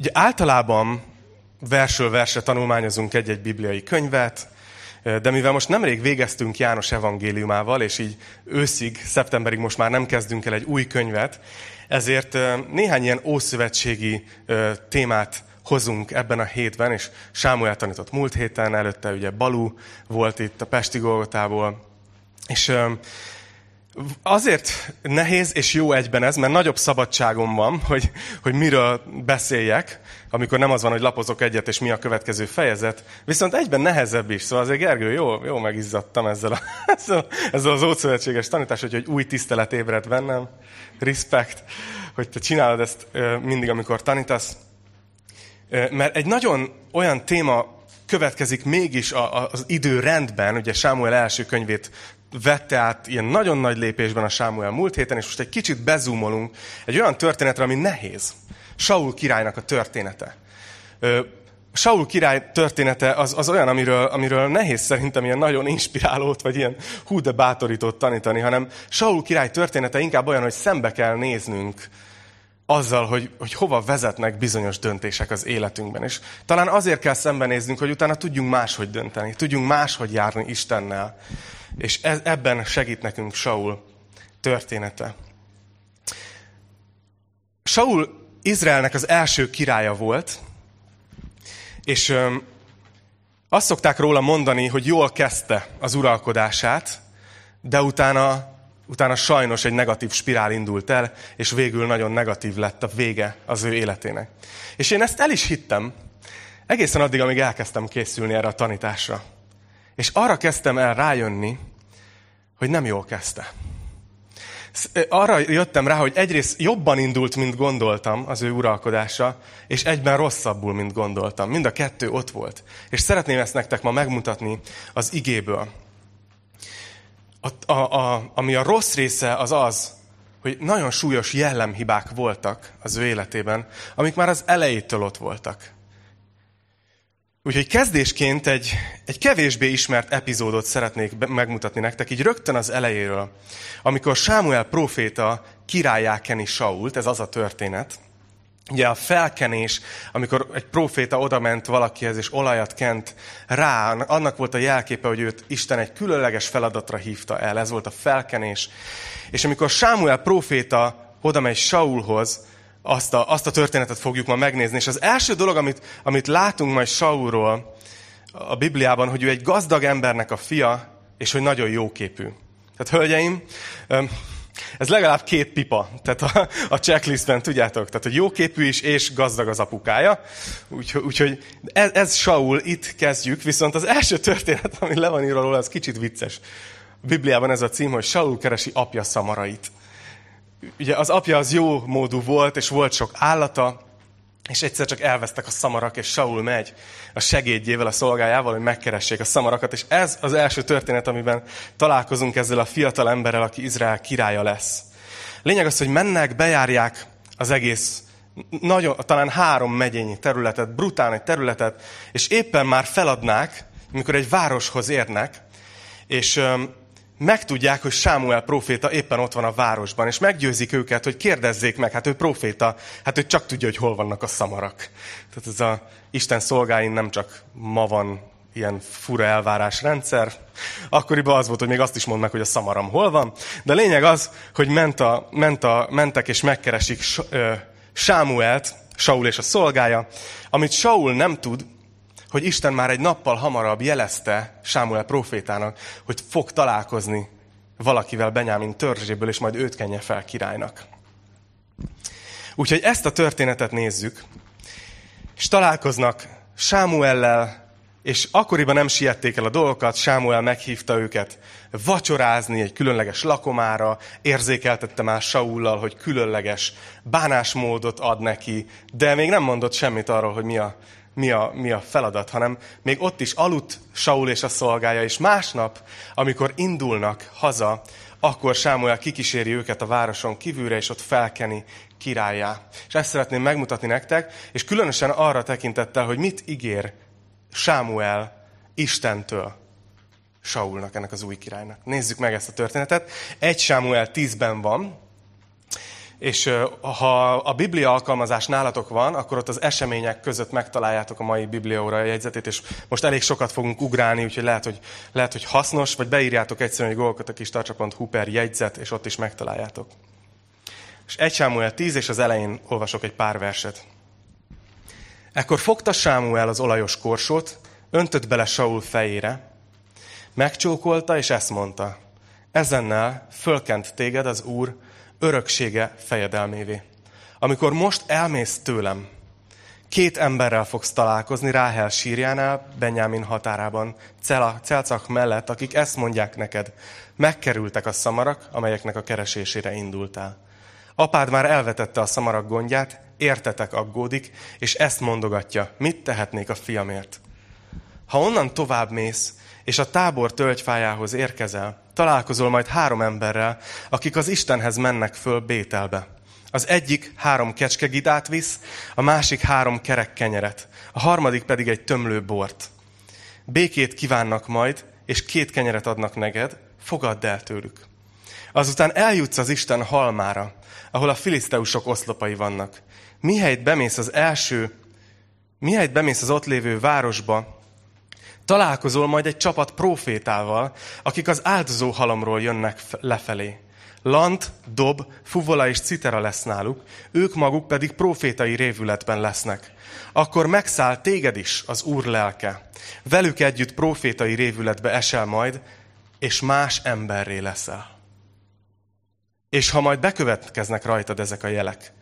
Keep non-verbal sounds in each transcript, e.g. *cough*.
Ugye általában versről versre tanulmányozunk egy-egy bibliai könyvet, de mivel most nemrég végeztünk János evangéliumával, és így őszig, szeptemberig most már nem kezdünk el egy új könyvet, ezért néhány ilyen ószövetségi témát hozunk ebben a hétben, és Sámuel tanított múlt héten, előtte ugye Balú volt itt a Pesti Golgotából, és Azért nehéz és jó egyben ez, mert nagyobb szabadságom van, hogy, hogy miről beszéljek, amikor nem az van, hogy lapozok egyet, és mi a következő fejezet. Viszont egyben nehezebb is. Szóval azért Gergő, jó, jó megizzadtam ezzel, a, *laughs* ezzel, ezzel az ószövetséges tanítás, hogy, hogy új tisztelet ébred bennem. Respekt, hogy te csinálod ezt mindig, amikor tanítasz. Mert egy nagyon olyan téma következik mégis az időrendben, ugye Sámuel első könyvét vette át ilyen nagyon nagy lépésben a Sámuel múlt héten, és most egy kicsit bezumolunk egy olyan történetre, ami nehéz. Saul királynak a története. Saul király története az, az olyan, amiről, amiről nehéz szerintem ilyen nagyon inspirálót, vagy ilyen hú de bátorítót tanítani, hanem Saul király története inkább olyan, hogy szembe kell néznünk azzal, hogy, hogy hova vezetnek bizonyos döntések az életünkben. És talán azért kell szembenéznünk, hogy utána tudjunk máshogy dönteni, tudjunk máshogy járni Istennel. És ez, ebben segít nekünk Saul története. Saul Izraelnek az első királya volt, és azt szokták róla mondani, hogy jól kezdte az uralkodását, de utána, utána sajnos egy negatív spirál indult el, és végül nagyon negatív lett a vége az ő életének. És én ezt el is hittem, egészen addig, amíg elkezdtem készülni erre a tanításra. És arra kezdtem el rájönni, hogy nem jól kezdte. Arra jöttem rá, hogy egyrészt jobban indult, mint gondoltam az ő uralkodása, és egyben rosszabbul, mint gondoltam. Mind a kettő ott volt. És szeretném ezt nektek ma megmutatni az igéből. A, a, a, ami a rossz része az az, hogy nagyon súlyos jellemhibák voltak az ő életében, amik már az elejétől ott voltak. Úgyhogy kezdésként egy, egy kevésbé ismert epizódot szeretnék megmutatni nektek, így rögtön az elejéről. Amikor Sámuel proféta királyá keni Sault, ez az a történet, Ugye a felkenés, amikor egy proféta odament valakihez, és olajat kent rá, annak volt a jelképe, hogy őt Isten egy különleges feladatra hívta el. Ez volt a felkenés. És amikor Sámuel proféta oda megy Saulhoz, azt a, azt a történetet fogjuk ma megnézni. És az első dolog, amit, amit látunk majd Saulról a Bibliában, hogy ő egy gazdag embernek a fia, és hogy nagyon jóképű. Tehát, hölgyeim, ez legalább két pipa, tehát a, a checklistben, tudjátok, tehát hogy jóképű is, és gazdag az apukája. Úgyhogy úgy, ez, ez Saul, itt kezdjük, viszont az első történet, ami le van írva róla, az kicsit vicces. A Bibliában ez a cím, hogy Saul keresi apja szamarait ugye az apja az jó módú volt, és volt sok állata, és egyszer csak elvesztek a szamarak, és Saul megy a segédjével, a szolgájával, hogy megkeressék a szamarakat. És ez az első történet, amiben találkozunk ezzel a fiatal emberrel, aki Izrael királya lesz. Lényeg az, hogy mennek, bejárják az egész, nagyon, talán három megyényi területet, brutál egy területet, és éppen már feladnák, amikor egy városhoz érnek, és megtudják, hogy Sámuel proféta éppen ott van a városban, és meggyőzik őket, hogy kérdezzék meg, hát ő proféta, hát ő csak tudja, hogy hol vannak a szamarak. Tehát ez a Isten szolgáin nem csak ma van ilyen fura elvárás rendszer. Akkoriban az volt, hogy még azt is mondnak, hogy a szamaram hol van. De a lényeg az, hogy ment a, ment a, mentek és megkeresik Sámuelt, Saul és a szolgája. Amit Saul nem tud, hogy Isten már egy nappal hamarabb jelezte Sámuel profétának, hogy fog találkozni valakivel Benyámin törzséből, és majd őt kenje fel királynak. Úgyhogy ezt a történetet nézzük, és találkoznak Sámuellel, és akkoriban nem siették el a dolgokat, Sámuel meghívta őket vacsorázni egy különleges lakomára, érzékeltette már Saullal, hogy különleges bánásmódot ad neki, de még nem mondott semmit arról, hogy mi a mi a, mi a feladat, hanem még ott is aludt Saul és a szolgája, és másnap, amikor indulnak haza, akkor Sámuel kikíséri őket a városon kívülre, és ott felkeni királyá. És ezt szeretném megmutatni nektek, és különösen arra tekintettel, hogy mit ígér Sámuel Istentől Saulnak, ennek az új királynak. Nézzük meg ezt a történetet. Egy Sámuel tízben van, és ha a Biblia alkalmazás nálatok van, akkor ott az események között megtaláljátok a mai Bibliaóra jegyzetét, és most elég sokat fogunk ugrálni, úgyhogy lehet, hogy, lehet, hogy hasznos, vagy beírjátok egyszerűen, hogy golgokat a kis tartsa.hu per jegyzet, és ott is megtaláljátok. És 1 Sámuel 10, és az elején olvasok egy pár verset. Ekkor fogta Sámuel az olajos korsót, öntött bele Saul fejére, megcsókolta, és ezt mondta. Ezennel fölkent téged az Úr öröksége fejedelmévé. Amikor most elmész tőlem, két emberrel fogsz találkozni Ráhel sírjánál, Benyámin határában, Celcak mellett, akik ezt mondják neked, megkerültek a szamarak, amelyeknek a keresésére indultál. Apád már elvetette a szamarak gondját, értetek aggódik, és ezt mondogatja, mit tehetnék a fiamért. Ha onnan tovább mész, és a tábor tölgyfájához érkezel, találkozol majd három emberrel, akik az Istenhez mennek föl Bételbe. Az egyik három kecskegidát visz, a másik három kerek kenyeret, a harmadik pedig egy tömlő bort. Békét kívánnak majd, és két kenyeret adnak neked, fogadd el tőlük. Azután eljutsz az Isten halmára, ahol a filiszteusok oszlopai vannak. Mihelyt bemész az első, mihelyt bemész az ott lévő városba, találkozol majd egy csapat profétával, akik az áldozó halomról jönnek lefelé. Lant, dob, fuvola és citera lesz náluk, ők maguk pedig profétai révületben lesznek. Akkor megszáll téged is az Úr lelke. Velük együtt profétai révületbe esel majd, és más emberré leszel. És ha majd bekövetkeznek rajtad ezek a jelek,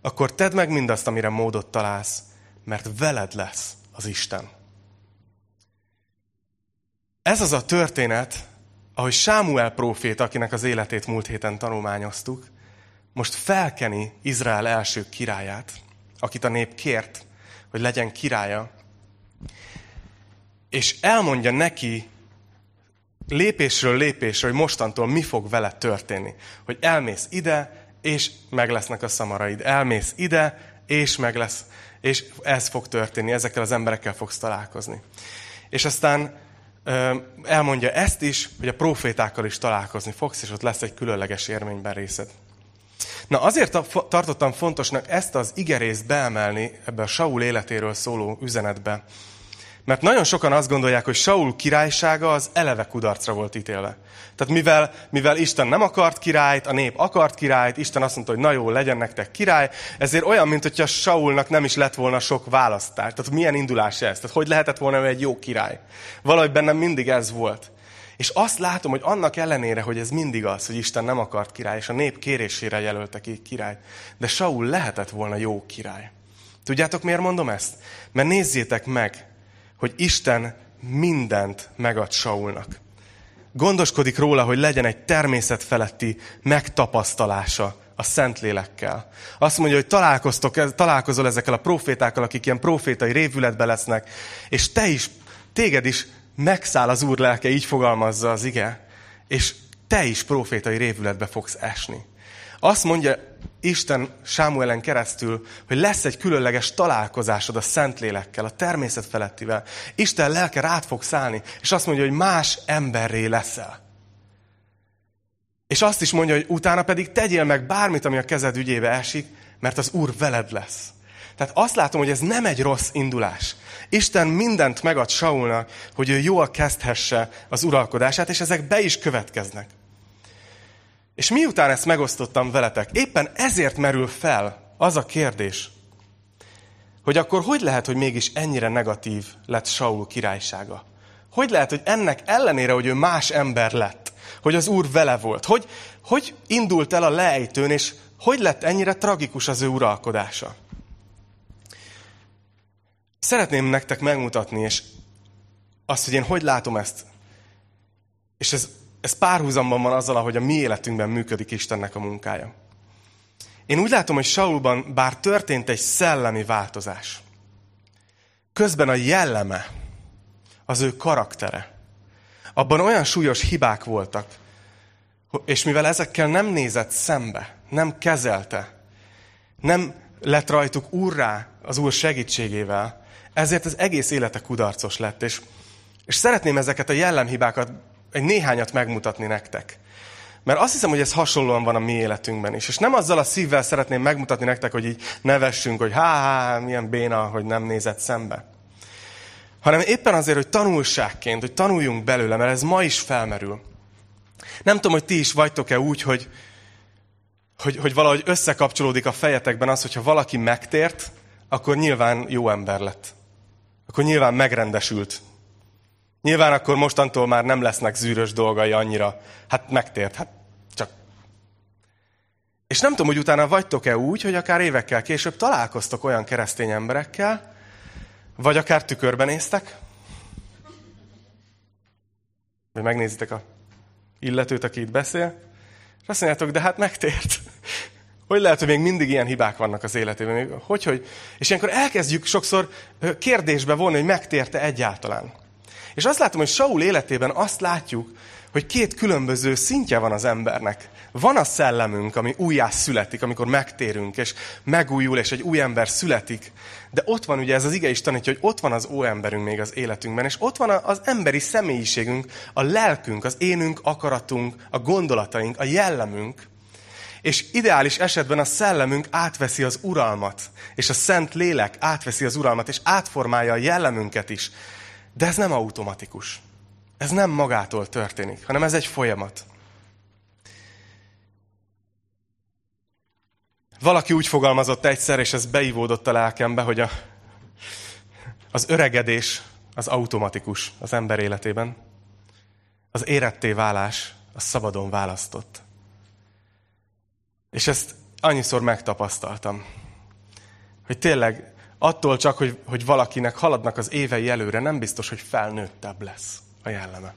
akkor tedd meg mindazt, amire módot találsz, mert veled lesz az Isten. Ez az a történet, ahogy Sámuel prófét, akinek az életét múlt héten tanulmányoztuk, most felkeni Izrael első királyát, akit a nép kért, hogy legyen királya, és elmondja neki lépésről lépésre, hogy mostantól mi fog vele történni. Hogy elmész ide, és meg lesznek a szamaraid. Elmész ide, és meg lesz, és ez fog történni, ezekkel az emberekkel fogsz találkozni. És aztán elmondja ezt is, hogy a profétákkal is találkozni fogsz, és ott lesz egy különleges érményben részed. Na azért tartottam fontosnak ezt az igerészt beemelni ebbe a Saul életéről szóló üzenetbe, mert nagyon sokan azt gondolják, hogy Saul királysága az eleve kudarcra volt ítélve. Tehát mivel, mivel Isten nem akart királyt, a nép akart királyt, Isten azt mondta, hogy na jó, legyen nektek király, ezért olyan, mint hogyha Saulnak nem is lett volna sok választás. Tehát milyen indulás ez? Tehát hogy lehetett volna egy jó király? Valahogy bennem mindig ez volt. És azt látom, hogy annak ellenére, hogy ez mindig az, hogy Isten nem akart király, és a nép kérésére jelölte ki király, de Saul lehetett volna jó király. Tudjátok, miért mondom ezt? Mert nézzétek meg, hogy Isten mindent megad Saulnak. Gondoskodik róla, hogy legyen egy természetfeletti megtapasztalása a Szentlélekkel. Azt mondja, hogy találkoztok, találkozol ezekkel a profétákkal, akik ilyen profétai révületbe lesznek, és te is, téged is megszáll az Úr lelke, így fogalmazza az ige, és te is profétai révületbe fogsz esni. Azt mondja Isten Sámuelen keresztül, hogy lesz egy különleges találkozásod a Szentlélekkel, a természet felettivel. Isten lelke rád fog szállni, és azt mondja, hogy más emberré leszel. És azt is mondja, hogy utána pedig tegyél meg bármit, ami a kezed ügyébe esik, mert az Úr veled lesz. Tehát azt látom, hogy ez nem egy rossz indulás. Isten mindent megad Saulnak, hogy ő jól kezdhesse az uralkodását, és ezek be is következnek. És miután ezt megosztottam veletek, éppen ezért merül fel az a kérdés, hogy akkor hogy lehet, hogy mégis ennyire negatív lett Saul királysága? Hogy lehet, hogy ennek ellenére, hogy ő más ember lett, hogy az Úr vele volt, hogy, hogy indult el a lejtőn, és hogy lett ennyire tragikus az ő uralkodása? Szeretném nektek megmutatni, és azt, hogy én hogy látom ezt. És ez ez párhuzamban van azzal, hogy a mi életünkben működik Istennek a munkája. Én úgy látom, hogy Saulban bár történt egy szellemi változás, közben a jelleme, az ő karaktere, abban olyan súlyos hibák voltak, és mivel ezekkel nem nézett szembe, nem kezelte, nem lett rajtuk úrrá az úr segítségével, ezért az egész élete kudarcos lett. És, és szeretném ezeket a jellemhibákat egy néhányat megmutatni nektek. Mert azt hiszem, hogy ez hasonlóan van a mi életünkben is. És nem azzal a szívvel szeretném megmutatni nektek, hogy így nevessünk, hogy há, há milyen béna, hogy nem nézett szembe. Hanem éppen azért, hogy tanulságként, hogy tanuljunk belőle, mert ez ma is felmerül. Nem tudom, hogy ti is vagytok-e úgy, hogy, hogy, hogy valahogy összekapcsolódik a fejetekben az, hogyha valaki megtért, akkor nyilván jó ember lett. Akkor nyilván megrendesült. Nyilván akkor mostantól már nem lesznek zűrös dolgai annyira. Hát megtért, hát csak. És nem tudom, hogy utána vagytok-e úgy, hogy akár évekkel később találkoztok olyan keresztény emberekkel, vagy akár tükörben néztek, vagy megnézitek a illetőt, aki itt beszél, és azt mondjátok, de hát megtért. Hogy lehet, hogy még mindig ilyen hibák vannak az életében? Hogy, hogy? És ilyenkor elkezdjük sokszor kérdésbe vonni, hogy megtérte egyáltalán. És azt látom, hogy Saul életében azt látjuk, hogy két különböző szintje van az embernek. Van a szellemünk, ami újjá születik, amikor megtérünk, és megújul, és egy új ember születik. De ott van, ugye ez az ige is tanítja, hogy ott van az óemberünk még az életünkben, és ott van az emberi személyiségünk, a lelkünk, az énünk, akaratunk, a gondolataink, a jellemünk. És ideális esetben a szellemünk átveszi az uralmat, és a szent lélek átveszi az uralmat, és átformálja a jellemünket is. De ez nem automatikus. Ez nem magától történik, hanem ez egy folyamat. Valaki úgy fogalmazott egyszer, és ez beivódott a lelkembe, hogy a, az öregedés az automatikus az ember életében. Az éretté válás az szabadon választott. És ezt annyiszor megtapasztaltam, hogy tényleg attól csak, hogy, hogy valakinek haladnak az évei előre, nem biztos, hogy felnőttebb lesz a jelleme.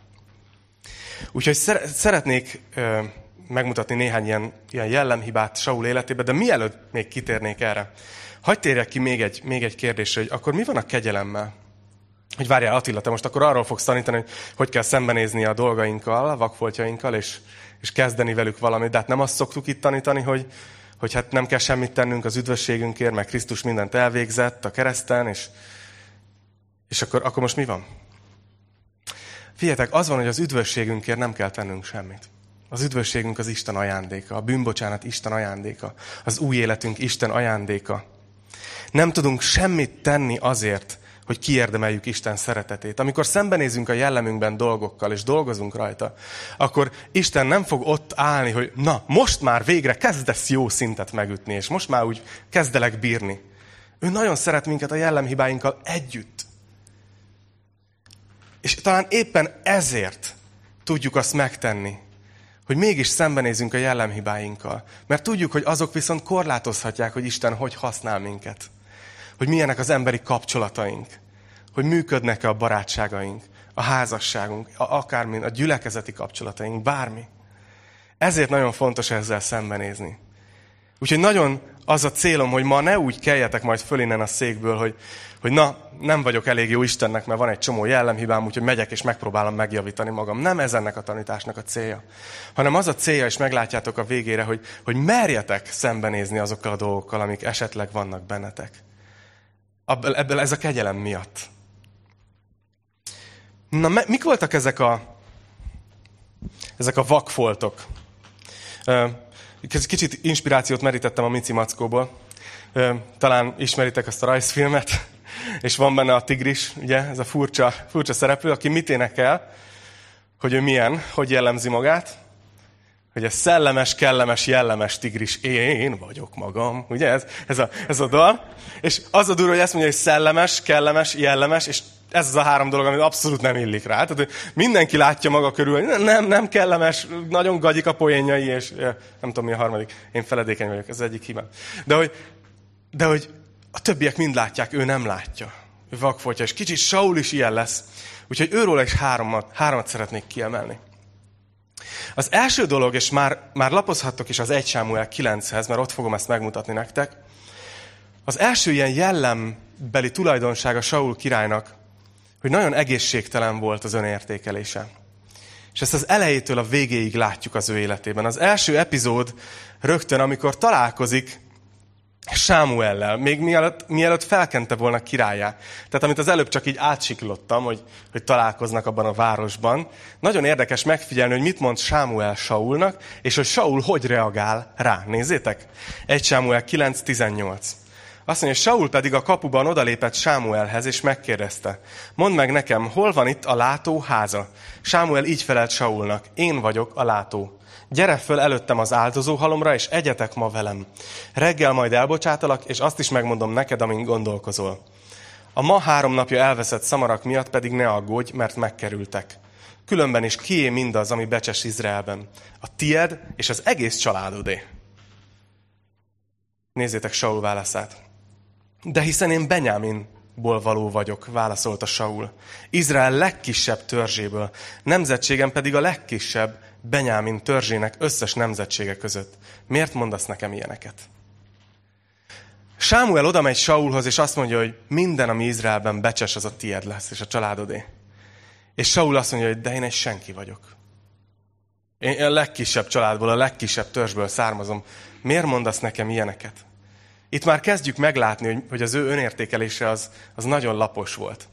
Úgyhogy szeretnék ö, megmutatni néhány ilyen, ilyen jellemhibát Saul életében, de mielőtt még kitérnék erre, hagyd térjek ki még egy, még egy kérdésre, hogy akkor mi van a kegyelemmel? Hogy várjál, Attila, te most akkor arról fogsz tanítani, hogy hogy kell szembenézni a dolgainkkal, a vakfoltjainkkal, és, és kezdeni velük valamit. De hát nem azt szoktuk itt tanítani, hogy, hogy hát nem kell semmit tennünk az üdvösségünkért, mert Krisztus mindent elvégzett a kereszten, és, és akkor, akkor most mi van? Figyeljetek, az van, hogy az üdvösségünkért nem kell tennünk semmit. Az üdvösségünk az Isten ajándéka, a bűnbocsánat Isten ajándéka, az új életünk Isten ajándéka. Nem tudunk semmit tenni azért, hogy kiérdemeljük Isten szeretetét. Amikor szembenézünk a jellemünkben dolgokkal, és dolgozunk rajta, akkor Isten nem fog ott állni, hogy na, most már végre kezdesz jó szintet megütni, és most már úgy kezdelek bírni. Ő nagyon szeret minket a jellemhibáinkkal együtt. És talán éppen ezért tudjuk azt megtenni, hogy mégis szembenézünk a jellemhibáinkkal. Mert tudjuk, hogy azok viszont korlátozhatják, hogy Isten hogy használ minket. Hogy milyenek az emberi kapcsolataink. Hogy működnek-e a barátságaink, a házasságunk, a, akármi, a gyülekezeti kapcsolataink, bármi. Ezért nagyon fontos ezzel szembenézni. Úgyhogy nagyon az a célom, hogy ma ne úgy keljetek majd föl innen a székből, hogy, hogy na, nem vagyok elég jó Istennek, mert van egy csomó jellemhibám, úgyhogy megyek és megpróbálom megjavítani magam. Nem ez ennek a tanításnak a célja. Hanem az a célja, és meglátjátok a végére, hogy, hogy merjetek szembenézni azokkal a dolgokkal, amik esetleg vannak bennetek. Ebből ez a kegyelem miatt. Na, mik voltak ezek a, ezek a vakfoltok? Kicsit inspirációt merítettem a Mici Mackóból. Talán ismeritek azt a rajzfilmet, *laughs* és van benne a tigris, ugye, ez a furcsa, furcsa szereplő, aki mit énekel, hogy ő milyen, hogy jellemzi magát, hogy ez szellemes, kellemes, jellemes tigris, én vagyok magam, ugye ez, ez, a, ez a dal. És az a durva, hogy ezt mondja, hogy szellemes, kellemes, jellemes, és ez az a három dolog, ami abszolút nem illik rá. Tehát mindenki látja maga körül, hogy nem, nem kellemes, nagyon gagyik a poénjai, és nem tudom mi a harmadik. Én feledékeny vagyok, ez egyik hibám. De hogy, de hogy a többiek mind látják, ő nem látja. Ő vakfoltja, és kicsit Saul is ilyen lesz. Úgyhogy őről is háromat, háromat szeretnék kiemelni. Az első dolog, és már, már lapozhattok is az 1 Sámuel 9-hez, mert ott fogom ezt megmutatni nektek. Az első ilyen jellembeli tulajdonsága Saul királynak hogy nagyon egészségtelen volt az önértékelése. És ezt az elejétől a végéig látjuk az ő életében. Az első epizód rögtön, amikor találkozik Sámuellel, még mielőtt, mielőtt felkente volna királyá. Tehát amit az előbb csak így átsiklottam, hogy, hogy találkoznak abban a városban, nagyon érdekes megfigyelni, hogy mit mond Sámuel Saulnak, és hogy Saul hogy reagál rá. Nézzétek! 1 Sámuel 9.18. Azt mondja, Saul pedig a kapuban odalépett Sámuelhez, és megkérdezte, mondd meg nekem, hol van itt a látó háza? Sámuel így felelt Saulnak, én vagyok a látó. Gyere föl előttem az áldozóhalomra, és egyetek ma velem. Reggel majd elbocsátalak, és azt is megmondom neked, amin gondolkozol. A ma három napja elveszett szamarak miatt pedig ne aggódj, mert megkerültek. Különben is kié mindaz, ami becses Izraelben. A tied és az egész családodé. Nézzétek Saul válaszát. De hiszen én Benyáminból való vagyok, válaszolta Saul. Izrael legkisebb törzséből, nemzetségem pedig a legkisebb, Benyámin törzsének összes nemzetsége között. Miért mondasz nekem ilyeneket? Sámuel oda megy Saulhoz, és azt mondja, hogy minden, ami Izraelben becses, az a tied lesz, és a családodé. És Saul azt mondja, hogy de én egy senki vagyok. Én a legkisebb családból, a legkisebb törzsből származom. Miért mondasz nekem ilyeneket? Itt már kezdjük meglátni, hogy az ő önértékelése az, az nagyon lapos volt.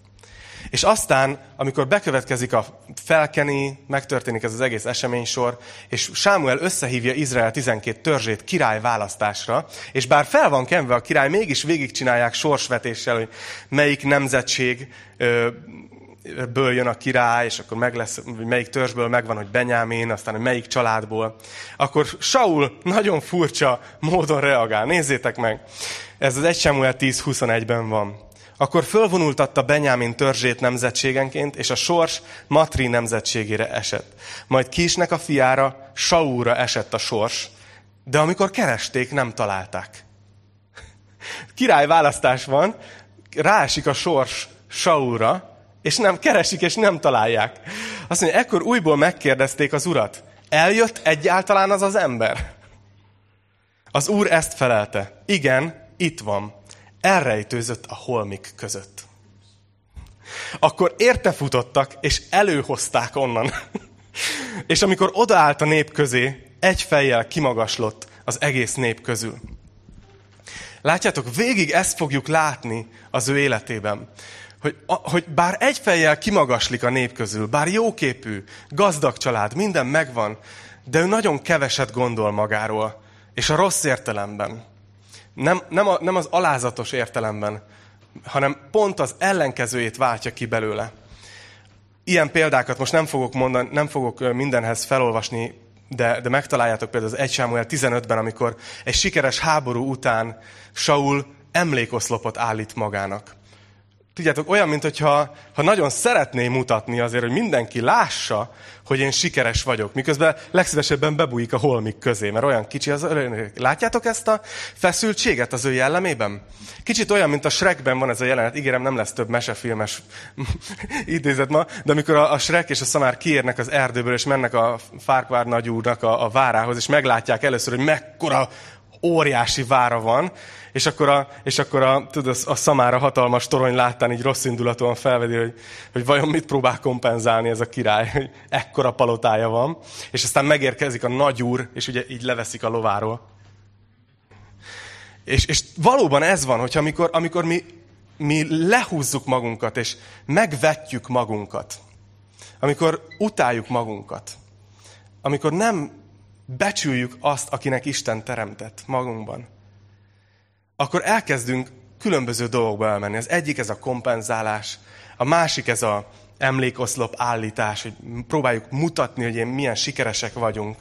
És aztán, amikor bekövetkezik a felkeni, megtörténik ez az egész eseménysor, és Sámuel összehívja Izrael 12 törzsét király választásra, és bár fel van kenve a király, mégis végigcsinálják sorsvetéssel, hogy melyik nemzetség ből jön a király, és akkor meg lesz, melyik törzsből megvan, hogy Benyámin, aztán hogy melyik családból, akkor Saul nagyon furcsa módon reagál. Nézzétek meg! Ez az 1 Samuel 10.21-ben van. Akkor fölvonultatta Benyámin törzsét nemzetségenként, és a sors Matri nemzetségére esett. Majd Kisnek a fiára, Saúra esett a sors, de amikor keresték, nem találták. *laughs* Király választás van, ráesik a sors Saúra, és nem keresik, és nem találják. Azt mondja, ekkor újból megkérdezték az urat, eljött egyáltalán az az ember? Az úr ezt felelte, igen, itt van elrejtőzött a holmik között. Akkor értefutottak, és előhozták onnan. *laughs* és amikor odaállt a nép közé, egy fejjel kimagaslott az egész nép közül. Látjátok, végig ezt fogjuk látni az ő életében. Hogy, hogy bár egy fejjel kimagaslik a nép közül, bár jóképű, gazdag család, minden megvan, de ő nagyon keveset gondol magáról, és a rossz értelemben. Nem, nem, a, nem az alázatos értelemben, hanem pont az ellenkezőjét váltja ki belőle. Ilyen példákat most nem fogok, mondani, nem fogok mindenhez felolvasni, de, de megtaláljátok például az 1 Sámuel 15-ben, amikor egy sikeres háború után Saul emlékoszlopot állít magának. Tudjátok, olyan, mintha ha nagyon szeretné mutatni azért, hogy mindenki lássa, hogy én sikeres vagyok, miközben legszívesebben bebújik a holmik közé, mert olyan kicsi az Látjátok ezt a feszültséget az ő jellemében? Kicsit olyan, mint a Shrekben van ez a jelenet, ígérem, nem lesz több mesefilmes *laughs* idézet ma, de amikor a, a Shrek és a szamár kiérnek az erdőből, és mennek a Fárkvár nagyúrnak a, a várához, és meglátják először, hogy mekkora óriási vára van, és akkor a, és akkor a, tudod, a szamára hatalmas torony láttán így rossz indulatúan felvedi, hogy, hogy vajon mit próbál kompenzálni ez a király, hogy ekkora palotája van. És aztán megérkezik a nagyúr, és ugye így leveszik a lováról. És, és valóban ez van, hogy amikor, amikor mi, mi lehúzzuk magunkat, és megvetjük magunkat, amikor utáljuk magunkat, amikor nem becsüljük azt, akinek Isten teremtett magunkban, akkor elkezdünk különböző dolgokba elmenni. Az egyik ez a kompenzálás, a másik ez a emlékoszlop állítás, hogy próbáljuk mutatni, hogy én milyen sikeresek vagyunk.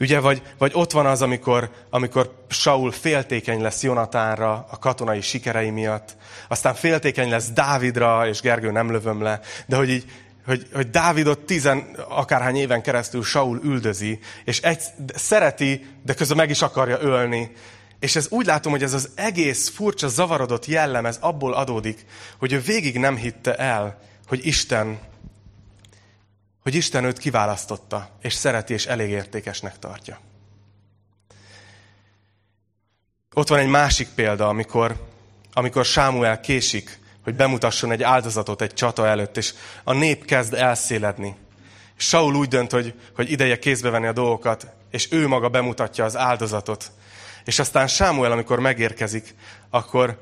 Ugye, vagy, vagy ott van az, amikor, amikor Saul féltékeny lesz Jonatánra a katonai sikerei miatt, aztán féltékeny lesz Dávidra, és Gergő nem lövöm le, de hogy így hogy, hogy Dávidot tizen akárhány éven keresztül Saul üldözi, és egy, szereti, de közben meg is akarja ölni. És ez úgy látom, hogy ez az egész furcsa, zavarodott jellem, ez abból adódik, hogy ő végig nem hitte el, hogy Isten, hogy Isten őt kiválasztotta, és szereti, és elég értékesnek tartja. Ott van egy másik példa, amikor, amikor Sámuel késik hogy bemutasson egy áldozatot egy csata előtt, és a nép kezd elszéledni. Saul úgy dönt, hogy, hogy ideje kézbe venni a dolgokat, és ő maga bemutatja az áldozatot. És aztán Sámuel, amikor megérkezik, akkor,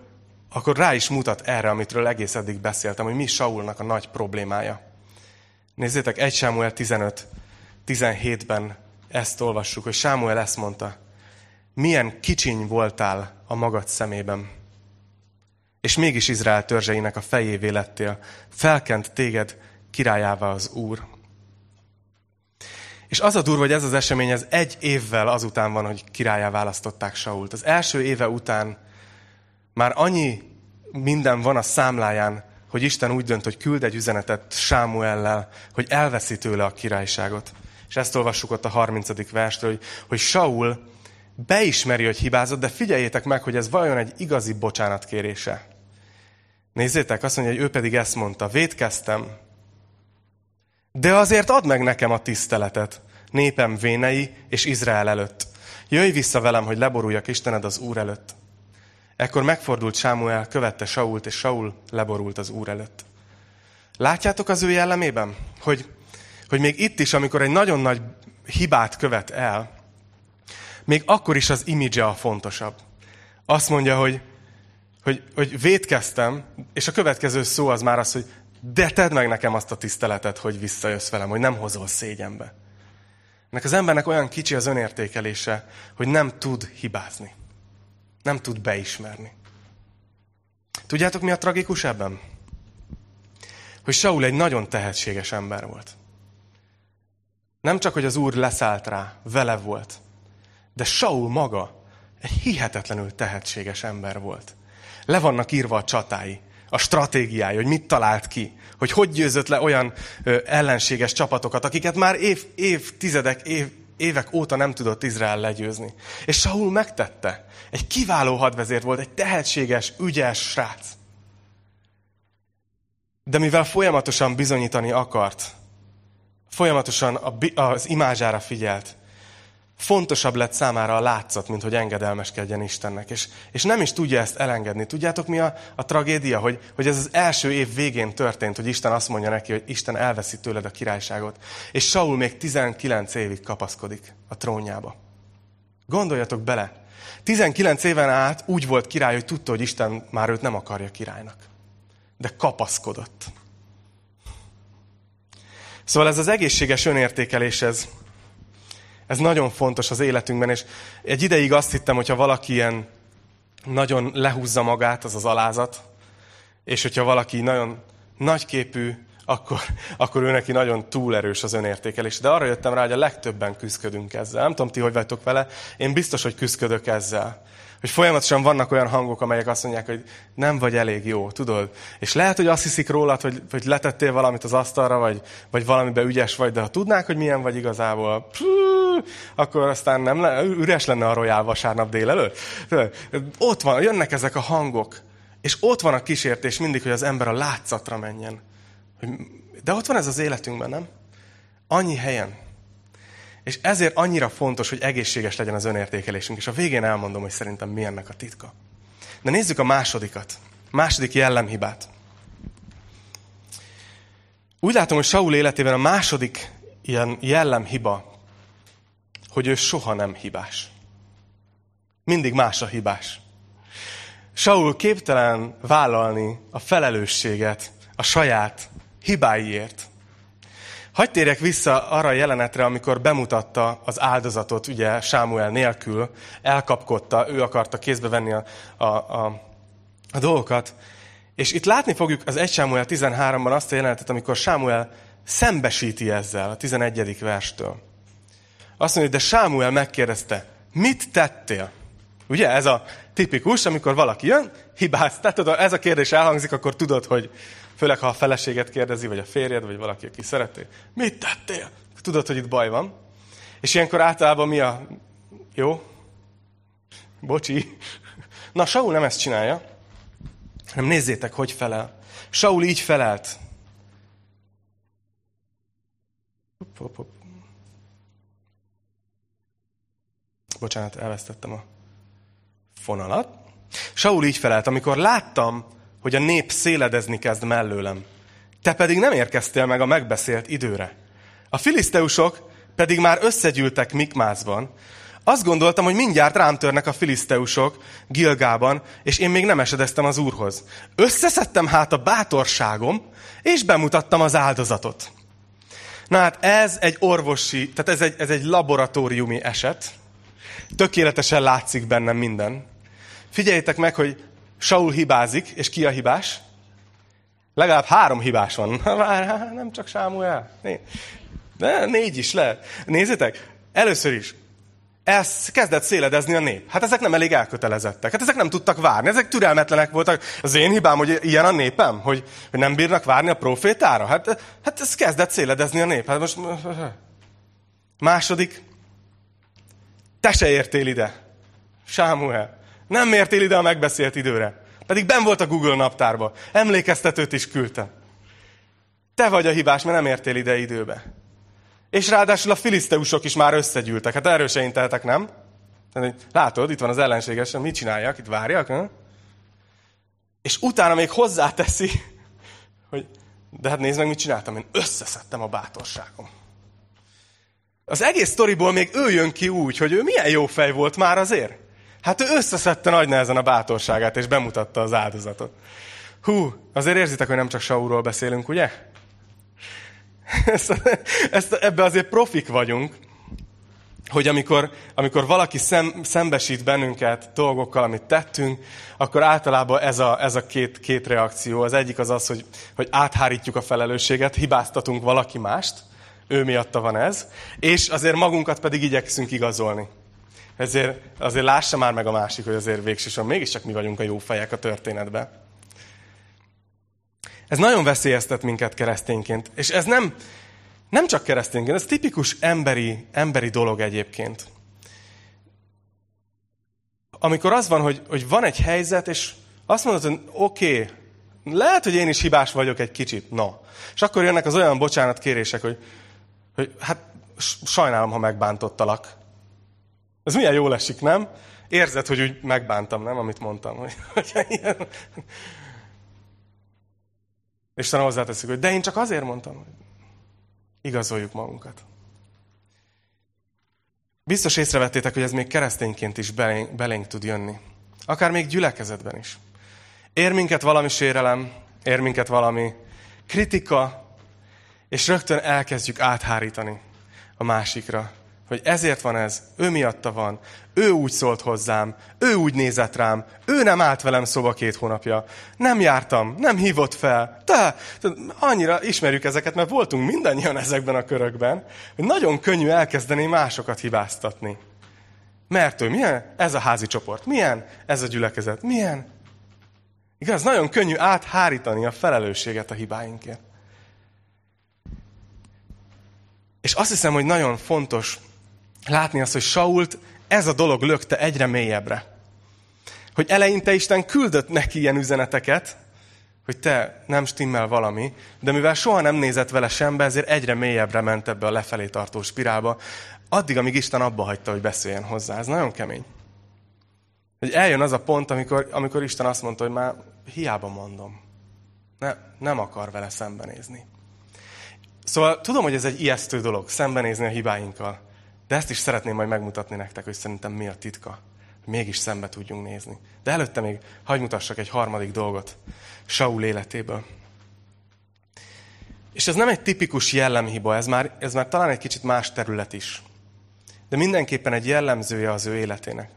akkor rá is mutat erre, amitről egész eddig beszéltem, hogy mi Saulnak a nagy problémája. Nézzétek, 1 Sámuel 15, 17-ben ezt olvassuk, hogy Sámuel ezt mondta. Milyen kicsiny voltál a magad szemében. És mégis Izrael törzseinek a fejévé lettél. Felkent téged királyává az Úr. És az a durva, hogy ez az esemény ez egy évvel azután van, hogy királyá választották Sault. Az első éve után már annyi minden van a számláján, hogy Isten úgy dönt, hogy küld egy üzenetet Sámuellel, hogy elveszi tőle a királyságot. És ezt olvassuk ott a 30. verstől, hogy, hogy Saul beismeri, hogy hibázott, de figyeljétek meg, hogy ez vajon egy igazi bocsánatkérése. Nézzétek, azt mondja, hogy ő pedig ezt mondta, védkeztem, de azért add meg nekem a tiszteletet, népem vénei és Izrael előtt. Jöjj vissza velem, hogy leboruljak Istened az Úr előtt. Ekkor megfordult Sámuel, követte Sault, és Saul leborult az Úr előtt. Látjátok az ő jellemében? Hogy, hogy még itt is, amikor egy nagyon nagy hibát követ el, még akkor is az imidzse a fontosabb. Azt mondja, hogy, hogy, hogy védkeztem, és a következő szó az már az, hogy de tedd meg nekem azt a tiszteletet, hogy visszajössz velem, hogy nem hozol szégyenbe. Ennek az embernek olyan kicsi az önértékelése, hogy nem tud hibázni. Nem tud beismerni. Tudjátok, mi a tragikus ebben? Hogy Saul egy nagyon tehetséges ember volt. Nem csak, hogy az Úr leszállt rá, vele volt, de Saul maga egy hihetetlenül tehetséges ember volt. Le vannak írva a csatái a stratégiája, hogy mit talált ki, hogy hogy győzött le olyan ö, ellenséges csapatokat, akiket már év, évtizedek, év, évek óta nem tudott Izrael legyőzni. És Saul megtette. Egy kiváló hadvezér volt, egy tehetséges, ügyes srác. De mivel folyamatosan bizonyítani akart, folyamatosan az imázsára figyelt, fontosabb lett számára a látszat, mint hogy engedelmeskedjen Istennek. És, és nem is tudja ezt elengedni. Tudjátok, mi a, a tragédia? Hogy, hogy ez az első év végén történt, hogy Isten azt mondja neki, hogy Isten elveszi tőled a királyságot. És Saul még 19 évig kapaszkodik a trónjába. Gondoljatok bele. 19 éven át úgy volt király, hogy tudta, hogy Isten már őt nem akarja királynak. De kapaszkodott. Szóval ez az egészséges önértékelés, ez, ez nagyon fontos az életünkben, és egy ideig azt hittem, hogyha valaki ilyen nagyon lehúzza magát, az az alázat, és hogyha valaki nagyon nagyképű, akkor, *laughs* akkor ő neki nagyon túlerős az önértékelés. De arra jöttem rá, hogy a legtöbben küzdködünk ezzel. Nem tudom, ti hogy vagytok vele, én biztos, hogy küzdködök ezzel. Hogy folyamatosan vannak olyan hangok, amelyek azt mondják, hogy nem vagy elég jó, tudod? És lehet, hogy azt hiszik rólad, hogy, hogy letettél valamit az asztalra, vagy, vagy valamiben ügyes vagy, de ha tudnák, hogy milyen vagy igazából, pff, akkor aztán nem le, üres lenne a rojál vasárnap délelőtt. Ott van, jönnek ezek a hangok, és ott van a kísértés mindig, hogy az ember a látszatra menjen. De ott van ez az életünkben, nem? Annyi helyen. És ezért annyira fontos, hogy egészséges legyen az önértékelésünk. És a végén elmondom, hogy szerintem mi ennek a titka. De nézzük a másodikat. Második jellemhibát. Úgy látom, hogy Saul életében a második ilyen jellemhiba, hogy ő soha nem hibás. Mindig más a hibás. Saul képtelen vállalni a felelősséget a saját hibáiért. Hagy térjek vissza arra a jelenetre, amikor bemutatta az áldozatot, ugye Sámuel nélkül, elkapkodta, ő akarta kézbe venni a, a, a, a dolgokat. És itt látni fogjuk az 1 Sámuel 13-ban azt a jelenetet, amikor Sámuel szembesíti ezzel a 11. verstől. Azt mondja, de Sámuel megkérdezte, mit tettél? Ugye ez a tipikus, amikor valaki jön, hibáz. Tehát tudod, ez a kérdés elhangzik, akkor tudod, hogy főleg ha a feleséget kérdezi, vagy a férjed, vagy valaki, aki szereti, mit tettél? Tudod, hogy itt baj van. És ilyenkor általában mi a... Jó? Bocsi. Na, Saul nem ezt csinálja, hanem nézzétek, hogy felel. Saul így felelt. Hopp, hopp, hopp. Bocsánat, elvesztettem a fonalat. Saul így felelt, amikor láttam, hogy a nép széledezni kezd mellőlem. Te pedig nem érkeztél meg a megbeszélt időre. A filiszteusok pedig már összegyűltek Mikmázban, Azt gondoltam, hogy mindjárt rám törnek a filiszteusok Gilgában, és én még nem esedeztem az úrhoz. Összeszedtem hát a bátorságom, és bemutattam az áldozatot. Na hát ez egy orvosi, tehát ez egy, ez egy laboratóriumi eset. Tökéletesen látszik bennem minden. Figyeljétek meg, hogy Saul hibázik, és ki a hibás? Legalább három hibás van. Nem csak Sámuel. De négy is lehet. Nézzétek, először is, ez kezdett széledezni a nép. Hát ezek nem elég elkötelezettek. Hát ezek nem tudtak várni. Ezek türelmetlenek voltak. Az én hibám, hogy ilyen a népem? Hogy, hogy nem bírnak várni a profétára? Hát, hát ez kezdett széledezni a nép. Hát most... Második. Te se értél ide. Sámuel. Nem értél ide a megbeszélt időre. Pedig ben volt a Google naptárba. Emlékeztetőt is küldte. Te vagy a hibás, mert nem értél ide időbe. És ráadásul a filiszteusok is már összegyűltek. Hát erről se intehetek, nem? Látod, itt van az ellenséges, mit csináljak? Itt várjak? Ne? És utána még hozzáteszi, hogy de hát nézd meg, mit csináltam. Én összeszedtem a bátorságom. Az egész sztoriból még ő jön ki úgy, hogy ő milyen jó fej volt már azért. Hát ő összeszedte nagy nehezen a bátorságát, és bemutatta az áldozatot. Hú, azért érzitek, hogy nem csak Saulról beszélünk, ugye? *laughs* Ezt, ezt, ebbe azért profik vagyunk, hogy amikor, amikor valaki szem, szembesít bennünket dolgokkal, amit tettünk, akkor általában ez a, ez a két, két reakció. Az egyik az az, hogy, hogy áthárítjuk a felelősséget, hibáztatunk valaki mást, ő miatta van ez, és azért magunkat pedig igyekszünk igazolni. Ezért azért lássa már meg a másik, hogy azért végsősorban mégiscsak mi vagyunk a jó fejek a történetben. Ez nagyon veszélyeztet minket keresztényként. És ez nem, nem csak keresztényként, ez tipikus emberi, emberi dolog egyébként. Amikor az van, hogy, hogy van egy helyzet, és azt mondod, hogy oké, okay, lehet, hogy én is hibás vagyok egy kicsit, no. És akkor jönnek az olyan bocsánatkérések, hogy, hogy hát sajnálom, ha megbántottalak. Ez milyen jól esik, nem? Érzed, hogy úgy megbántam, nem, amit mondtam. Hogy, *laughs* hogy ilyen... És aztán hozzáteszük, hogy de én csak azért mondtam, hogy igazoljuk magunkat. Biztos észrevettétek, hogy ez még keresztényként is belénk, belénk tud jönni. Akár még gyülekezetben is. Ér minket valami sérelem, ér minket valami kritika, és rögtön elkezdjük áthárítani a másikra. Hogy ezért van ez, ő miatta van, ő úgy szólt hozzám, ő úgy nézett rám, ő nem állt velem szoba két hónapja, nem jártam, nem hívott fel. De annyira ismerjük ezeket, mert voltunk mindannyian ezekben a körökben, hogy nagyon könnyű elkezdeni másokat hibáztatni. Mert ő milyen? Ez a házi csoport. Milyen? Ez a gyülekezet. Milyen? Igaz, nagyon könnyű áthárítani a felelősséget a hibáinkért. És azt hiszem, hogy nagyon fontos látni azt, hogy Sault ez a dolog lökte egyre mélyebbre. Hogy eleinte Isten küldött neki ilyen üzeneteket, hogy te nem stimmel valami, de mivel soha nem nézett vele sembe, ezért egyre mélyebbre ment ebbe a lefelé tartó spirálba, addig, amíg Isten abba hagyta, hogy beszéljen hozzá. Ez nagyon kemény. Hogy eljön az a pont, amikor, amikor Isten azt mondta, hogy már hiába mondom. Ne, nem akar vele szembenézni. Szóval tudom, hogy ez egy ijesztő dolog, szembenézni a hibáinkkal. De ezt is szeretném majd megmutatni nektek, hogy szerintem mi a titka. Hogy mégis szembe tudjunk nézni. De előtte még hagy mutassak egy harmadik dolgot Saul életéből. És ez nem egy tipikus jellemhiba, ez már, ez már talán egy kicsit más terület is. De mindenképpen egy jellemzője az ő életének.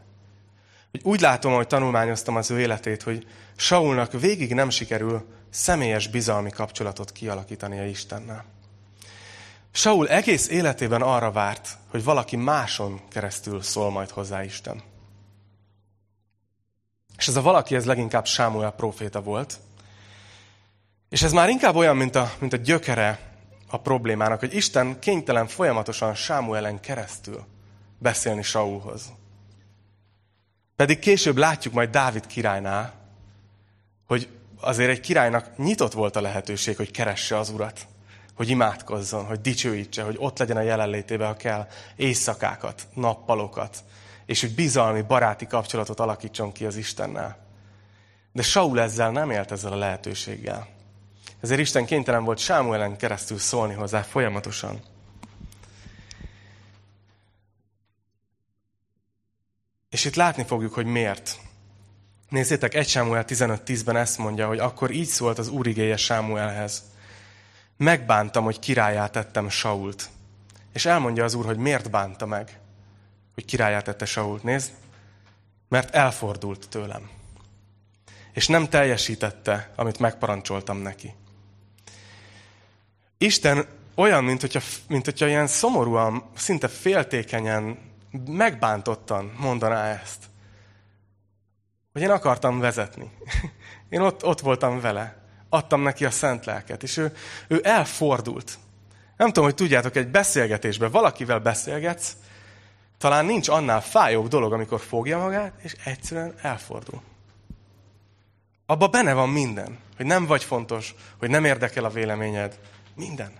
Hogy úgy látom, hogy tanulmányoztam az ő életét, hogy Saulnak végig nem sikerül személyes bizalmi kapcsolatot kialakítania Istennel. Saul egész életében arra várt, hogy valaki máson keresztül szól majd hozzá Isten. És ez a valaki, ez leginkább Sámuel proféta volt. És ez már inkább olyan, mint a, mint a gyökere a problémának, hogy Isten kénytelen folyamatosan Sámuelen keresztül beszélni Saulhoz. Pedig később látjuk majd Dávid királynál, hogy azért egy királynak nyitott volt a lehetőség, hogy keresse az urat hogy imádkozzon, hogy dicsőítse, hogy ott legyen a jelenlétében, ha kell, éjszakákat, nappalokat, és hogy bizalmi, baráti kapcsolatot alakítson ki az Istennel. De Saul ezzel nem élt ezzel a lehetőséggel. Ezért Isten kénytelen volt Sámuelen keresztül szólni hozzá folyamatosan. És itt látni fogjuk, hogy miért. Nézzétek, 1 Sámuel 15.10-ben ezt mondja, hogy akkor így szólt az úrigéje Sámuelhez. Megbántam, hogy királyát tettem Sault. És elmondja az úr, hogy miért bánta meg, hogy királyát tette Sault. Nézd, mert elfordult tőlem. És nem teljesítette, amit megparancsoltam neki. Isten olyan, mint hogyha, mint hogyha ilyen szomorúan, szinte féltékenyen, megbántottan mondaná ezt. Hogy én akartam vezetni. *laughs* Én ott, ott voltam vele. Adtam neki a szent lelket. És ő, ő elfordult. Nem tudom, hogy tudjátok, egy beszélgetésben valakivel beszélgetsz, talán nincs annál fájóbb dolog, amikor fogja magát, és egyszerűen elfordul. Abba benne van minden, hogy nem vagy fontos, hogy nem érdekel a véleményed. Minden.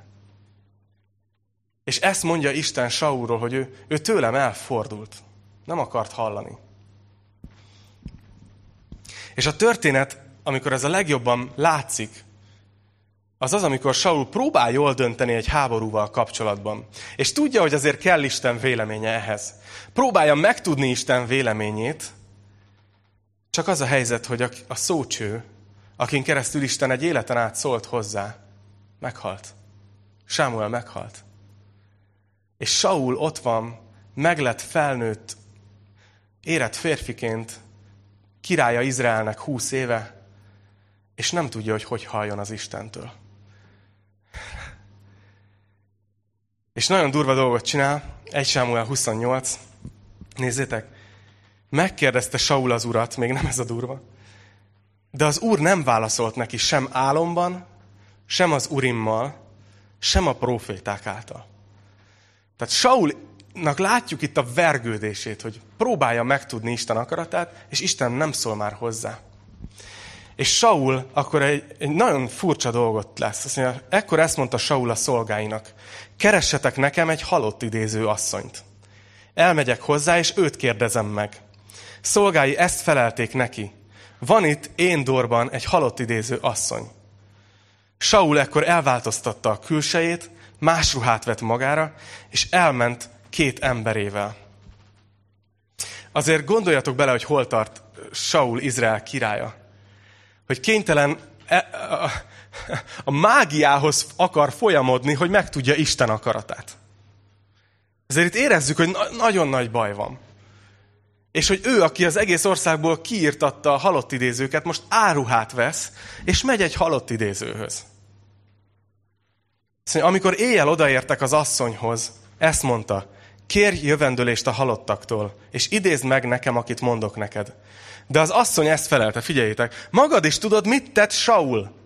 És ezt mondja Isten Saulról, hogy ő, ő tőlem elfordult. Nem akart hallani. És a történet, amikor ez a legjobban látszik, az az, amikor Saul próbál jól dönteni egy háborúval kapcsolatban. És tudja, hogy azért kell Isten véleménye ehhez. Próbálja megtudni Isten véleményét, csak az a helyzet, hogy a, a szócső, akin keresztül Isten egy életen át szólt hozzá, meghalt. Sámuel meghalt. És Saul ott van, meglett felnőtt, érett férfiként, királya Izraelnek húsz éve, és nem tudja, hogy hogy halljon az Istentől. És nagyon durva dolgot csinál, 1 Sámuel 28, nézzétek, megkérdezte Saul az urat, még nem ez a durva, de az úr nem válaszolt neki sem álomban, sem az urimmal, sem a proféták által. Tehát Saulnak látjuk itt a vergődését, hogy próbálja megtudni Isten akaratát, és Isten nem szól már hozzá. És Saul akkor egy, egy nagyon furcsa dolgot lesz. Azt mondja, ekkor ezt mondta Saul a szolgáinak. Keressetek nekem egy halott idéző asszonyt. Elmegyek hozzá, és őt kérdezem meg. Szolgái ezt felelték neki. Van itt én dorban egy halott idéző asszony. Saul ekkor elváltoztatta a külsejét, más ruhát vett magára, és elment két emberével. Azért gondoljatok bele, hogy hol tart Saul Izrael királya. Hogy kénytelen e, a, mágiához akar folyamodni, hogy megtudja Isten akaratát. Ezért itt érezzük, hogy na- nagyon nagy baj van. És hogy ő, aki az egész országból kiírtatta a halott idézőket, most áruhát vesz, és megy egy halott idézőhöz. Szóval, amikor éjjel odaértek az asszonyhoz, ezt mondta, kérj jövendőlést a halottaktól, és idézd meg nekem, akit mondok neked. De az asszony ezt felelte, figyeljétek, magad is tudod, mit tett Saul?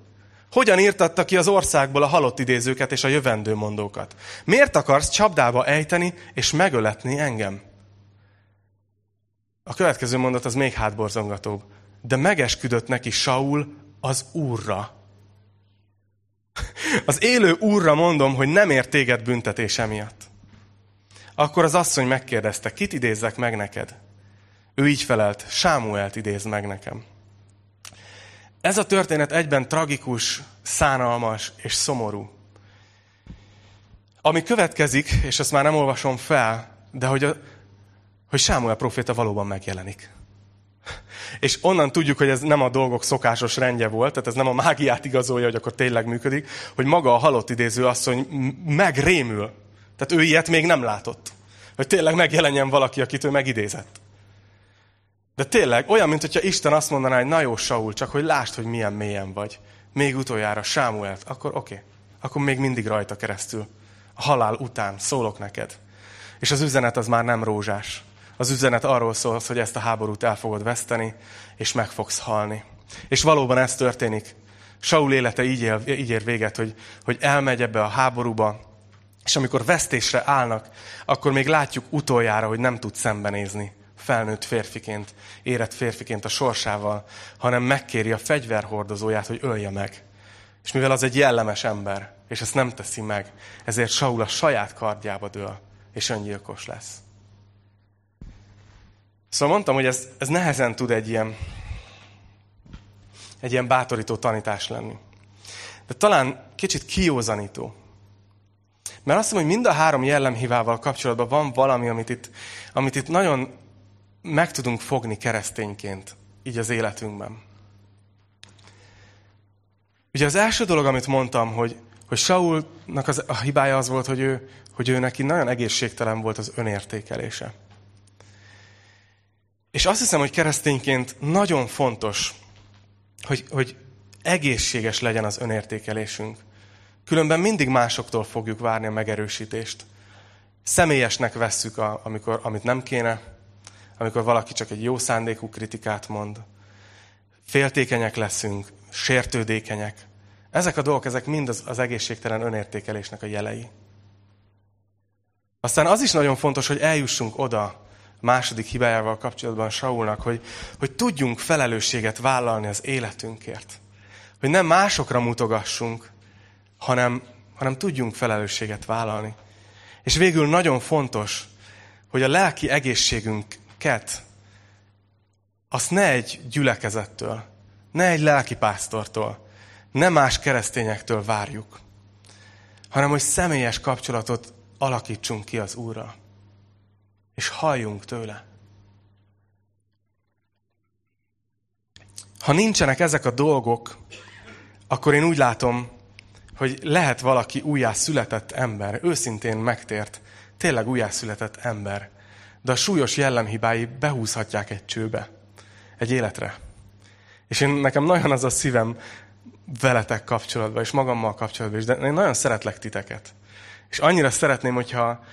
Hogyan írtatta ki az országból a halott idézőket és a jövendőmondókat? Miért akarsz csapdába ejteni és megöletni engem? A következő mondat az még hátborzongatóbb. De megesküdött neki Saul az Úrra. *laughs* Az élő Úrra mondom, hogy nem ér téged büntetés emiatt. Akkor az asszony megkérdezte, kit idézzek meg neked? Ő így felelt, Sámuelt idéz meg nekem. Ez a történet egyben tragikus, szánalmas és szomorú. Ami következik, és ezt már nem olvasom fel, de hogy, a, hogy Sámuel proféta valóban megjelenik. És onnan tudjuk, hogy ez nem a dolgok szokásos rendje volt, tehát ez nem a mágiát igazolja, hogy akkor tényleg működik, hogy maga a halott idéző asszony megrémül. Tehát ő ilyet még nem látott. Hogy tényleg megjelenjen valaki, akit ő megidézett. De tényleg olyan, mint hogyha Isten azt mondaná, hogy na jó, Saul, csak hogy lásd, hogy milyen mélyen vagy. Még utoljára Sámuelt, akkor oké. Okay. Akkor még mindig rajta keresztül. A halál után szólok neked. És az üzenet az már nem rózsás. Az üzenet arról szól, hogy ezt a háborút el fogod veszteni, és meg fogsz halni. És valóban ez történik. Saul élete így, él, így ér véget, hogy, hogy elmegy ebbe a háborúba, és amikor vesztésre állnak, akkor még látjuk utoljára, hogy nem tud szembenézni felnőtt férfiként, érett férfiként a sorsával, hanem megkéri a fegyverhordozóját, hogy ölje meg. És mivel az egy jellemes ember, és ezt nem teszi meg, ezért Saul a saját kardjába dől, és öngyilkos lesz. Szóval mondtam, hogy ez, ez nehezen tud egy ilyen, egy ilyen bátorító tanítás lenni. De talán kicsit kiózanító. Mert azt mondom, hogy mind a három jellemhívával kapcsolatban van valami, amit itt, amit itt nagyon meg tudunk fogni keresztényként, így az életünkben. Ugye az első dolog, amit mondtam, hogy, hogy Saulnak az, a hibája az volt, hogy ő, hogy ő neki nagyon egészségtelen volt az önértékelése. És azt hiszem, hogy keresztényként nagyon fontos, hogy, hogy egészséges legyen az önértékelésünk. Különben mindig másoktól fogjuk várni a megerősítést. Személyesnek vesszük, a, amikor, amit nem kéne, amikor valaki csak egy jó szándékú kritikát mond. Féltékenyek leszünk, sértődékenyek. Ezek a dolgok, ezek mind az, az egészségtelen önértékelésnek a jelei. Aztán az is nagyon fontos, hogy eljussunk oda második hibájával kapcsolatban Saulnak, hogy, hogy tudjunk felelősséget vállalni az életünkért. Hogy nem másokra mutogassunk, hanem, hanem tudjunk felelősséget vállalni. És végül nagyon fontos, hogy a lelki egészségünket azt ne egy gyülekezettől, ne egy lelkipásztortól, ne más keresztényektől várjuk, hanem hogy személyes kapcsolatot alakítsunk ki az Úrral, és halljunk tőle. Ha nincsenek ezek a dolgok, akkor én úgy látom, hogy lehet valaki újjászületett ember, őszintén megtért, tényleg újjászületett ember, de a súlyos jellemhibái behúzhatják egy csőbe, egy életre. És én nekem nagyon az a szívem veletek kapcsolatban, és magammal kapcsolatban is, de én nagyon szeretlek titeket. És annyira szeretném, hogyha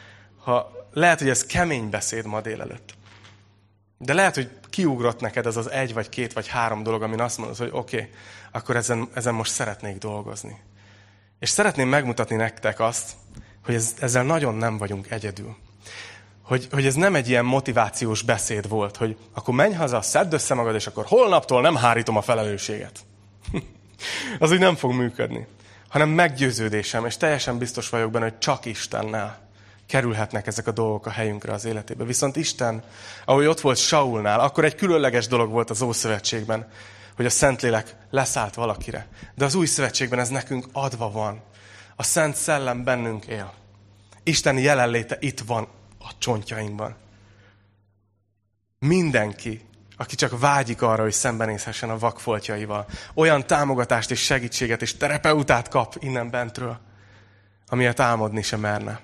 ha lehet, hogy ez kemény beszéd ma délelőtt. De lehet, hogy kiugrott neked az az egy, vagy két, vagy három dolog, amin azt mondod, hogy oké, okay, akkor ezen, ezen most szeretnék dolgozni. És szeretném megmutatni nektek azt, hogy ez, ezzel nagyon nem vagyunk egyedül. Hogy, hogy ez nem egy ilyen motivációs beszéd volt, hogy akkor menj haza, szedd össze magad, és akkor holnaptól nem hárítom a felelősséget. *laughs* az úgy nem fog működni. Hanem meggyőződésem, és teljesen biztos vagyok benne, hogy csak Istennel kerülhetnek ezek a dolgok a helyünkre az életébe. Viszont Isten, ahogy ott volt Saulnál, akkor egy különleges dolog volt az Ószövetségben, hogy a Szentlélek leszállt valakire. De az új szövetségben ez nekünk adva van. A Szent Szellem bennünk él. Isten jelenléte itt van a csontjainkban. Mindenki, aki csak vágyik arra, hogy szembenézhessen a vakfoltjaival, olyan támogatást és segítséget és terapeutát kap innen bentről, amilyet álmodni sem merne.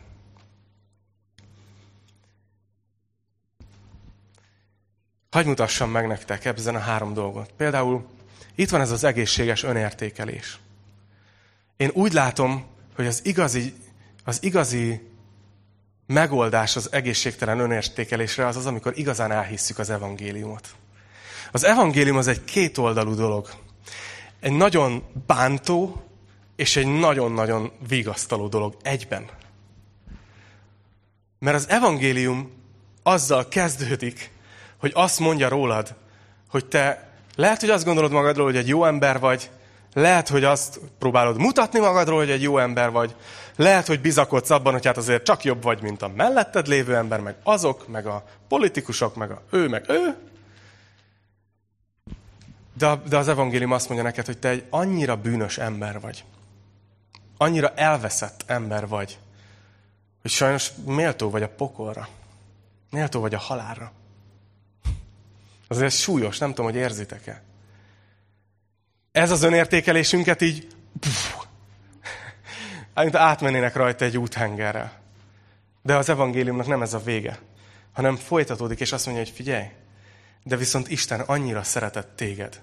Hagy mutassam meg nektek ebben a három dolgot. Például itt van ez az egészséges önértékelés. Én úgy látom, hogy az igazi, az igazi megoldás az egészségtelen önértékelésre az az, amikor igazán elhisszük az evangéliumot. Az evangélium az egy kétoldalú dolog. Egy nagyon bántó és egy nagyon-nagyon vigasztaló dolog egyben. Mert az evangélium azzal kezdődik, hogy azt mondja rólad, hogy te lehet, hogy azt gondolod magadról, hogy egy jó ember vagy, lehet, hogy azt próbálod mutatni magadról, hogy egy jó ember vagy, lehet, hogy bizakodsz abban, hogy hát azért csak jobb vagy, mint a melletted lévő ember, meg azok, meg a politikusok, meg a ő, meg ő. De, de az evangélium azt mondja neked, hogy te egy annyira bűnös ember vagy. Annyira elveszett ember vagy, hogy sajnos méltó vagy a pokolra. Méltó vagy a halálra. Azért súlyos, nem tudom, hogy érzitek-e. Ez az önértékelésünket így pff, mint átmennének rajta egy úthengerrel. De az evangéliumnak nem ez a vége, hanem folytatódik, és azt mondja, hogy figyelj, de viszont Isten annyira szeretett téged,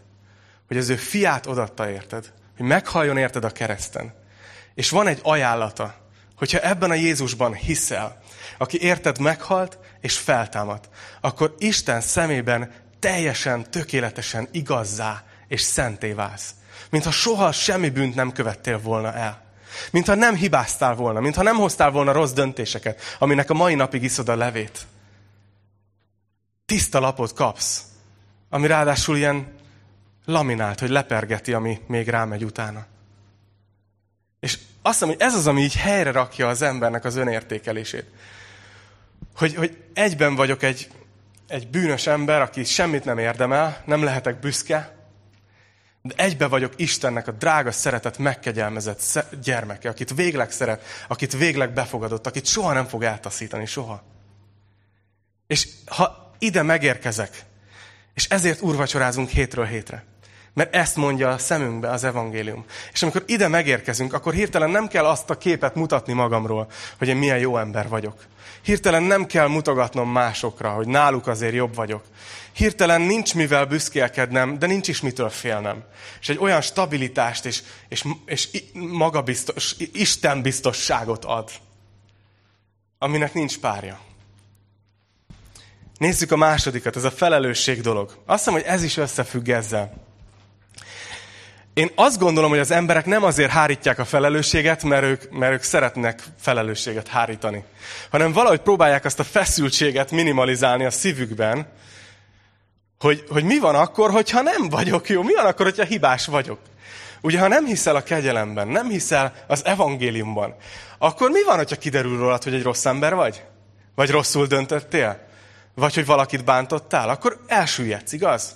hogy az ő fiát odatta érted, hogy meghalljon érted a kereszten. És van egy ajánlata, hogyha ebben a Jézusban hiszel, aki érted meghalt és feltámadt, akkor Isten szemében teljesen, tökéletesen igazzá és szenté válsz. Mintha soha semmi bűnt nem követtél volna el. Mintha nem hibáztál volna, mintha nem hoztál volna rossz döntéseket, aminek a mai napig iszod a levét. Tiszta lapot kapsz, ami ráadásul ilyen laminált, hogy lepergeti, ami még rámegy utána. És azt mondom, hogy ez az, ami így helyre rakja az embernek az önértékelését. Hogy, hogy egyben vagyok egy, egy bűnös ember, aki semmit nem érdemel, nem lehetek büszke, egybe vagyok Istennek a drága szeretet megkegyelmezett gyermeke, akit végleg szeret, akit végleg befogadott, akit soha nem fog eltaszítani, soha. És ha ide megérkezek. És ezért urvacsorázunk hétről hétre. Mert ezt mondja a szemünkbe az evangélium. És amikor ide megérkezünk, akkor hirtelen nem kell azt a képet mutatni magamról, hogy én milyen jó ember vagyok. Hirtelen nem kell mutogatnom másokra, hogy náluk azért jobb vagyok. Hirtelen nincs mivel büszkélkednem, de nincs is mitől félnem. És egy olyan stabilitást és, és, és magabiztos, istenbiztosságot ad, aminek nincs párja. Nézzük a másodikat, ez a felelősség dolog. Azt hiszem, hogy ez is összefügg ezzel. Én azt gondolom, hogy az emberek nem azért hárítják a felelősséget, mert ők, mert ők szeretnek felelősséget hárítani, hanem valahogy próbálják azt a feszültséget minimalizálni a szívükben, hogy, hogy mi van akkor, hogyha nem vagyok jó, mi van akkor, hogyha hibás vagyok. Ugye, ha nem hiszel a kegyelemben, nem hiszel az evangéliumban, akkor mi van, hogyha kiderül rólad, hogy egy rossz ember vagy? Vagy rosszul döntöttél? Vagy hogy valakit bántottál? Akkor elsüllyedsz, igaz?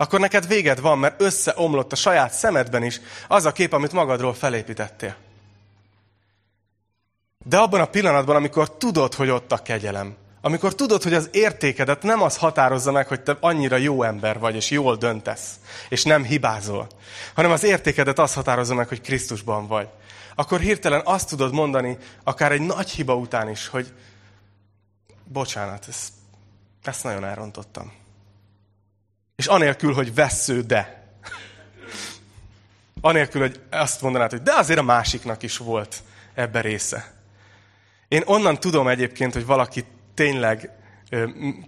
Akkor neked véged van, mert összeomlott a saját szemedben is az a kép, amit magadról felépítettél. De abban a pillanatban, amikor tudod, hogy ott a kegyelem, amikor tudod, hogy az értékedet nem az határozza meg, hogy te annyira jó ember vagy, és jól döntesz, és nem hibázol, hanem az értékedet az határozza meg, hogy Krisztusban vagy, akkor hirtelen azt tudod mondani, akár egy nagy hiba után is, hogy bocsánat, ezt, ezt nagyon elrontottam. És anélkül, hogy vesző de. Anélkül, hogy azt mondanád, hogy de azért a másiknak is volt ebbe része. Én onnan tudom egyébként, hogy valaki tényleg,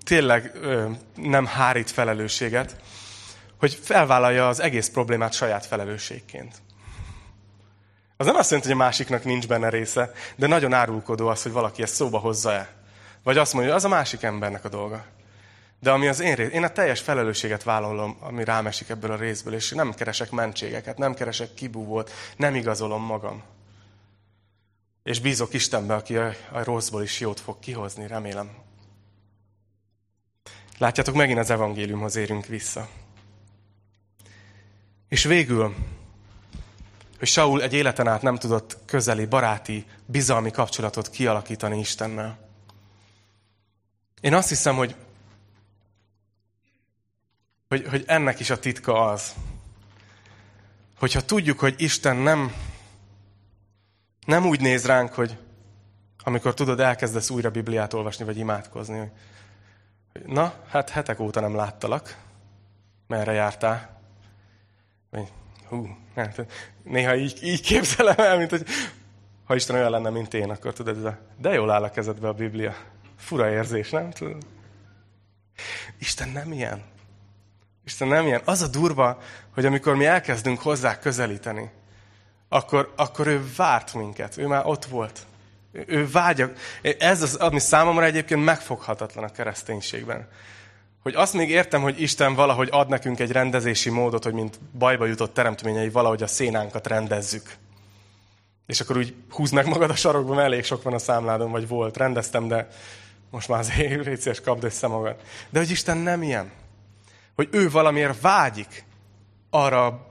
tényleg nem hárít felelősséget, hogy felvállalja az egész problémát saját felelősségként. Az nem azt jelenti, hogy a másiknak nincs benne része, de nagyon árulkodó az, hogy valaki ezt szóba hozza-e. Vagy azt mondja, hogy az a másik embernek a dolga. De ami az én rész, én a teljes felelősséget vállalom, ami rám esik ebből a részből, és nem keresek mentségeket, nem keresek kibúvót, nem igazolom magam. És bízok Istenbe, aki a, a rosszból is jót fog kihozni, remélem. Látjátok, megint az evangéliumhoz érünk vissza. És végül, hogy Saul egy életen át nem tudott közeli, baráti, bizalmi kapcsolatot kialakítani Istennel. Én azt hiszem, hogy hogy, hogy ennek is a titka az, hogyha tudjuk, hogy Isten nem, nem úgy néz ránk, hogy amikor tudod, elkezdesz újra Bibliát olvasni, vagy imádkozni, hogy na, hát hetek óta nem láttalak, merre jártál? Vagy, hú, hát, néha így, így képzelem el, mint hogy ha Isten olyan lenne, mint én, akkor tudod, de jól áll a kezedbe a Biblia. Fura érzés, nem? Tudod? Isten nem ilyen. Isten nem ilyen. Az a durva, hogy amikor mi elkezdünk hozzá közelíteni, akkor, akkor ő várt minket. Ő már ott volt. Ő vágya. Ez az, ami számomra egyébként megfoghatatlan a kereszténységben. Hogy azt még értem, hogy Isten valahogy ad nekünk egy rendezési módot, hogy mint bajba jutott teremtményei valahogy a szénánkat rendezzük. És akkor úgy húz meg magad a sarokba, mert elég sok van a számládon, vagy volt. Rendeztem, de most már azért *laughs* légy kapd össze magad. De hogy Isten nem ilyen hogy ő valamiért vágyik arra a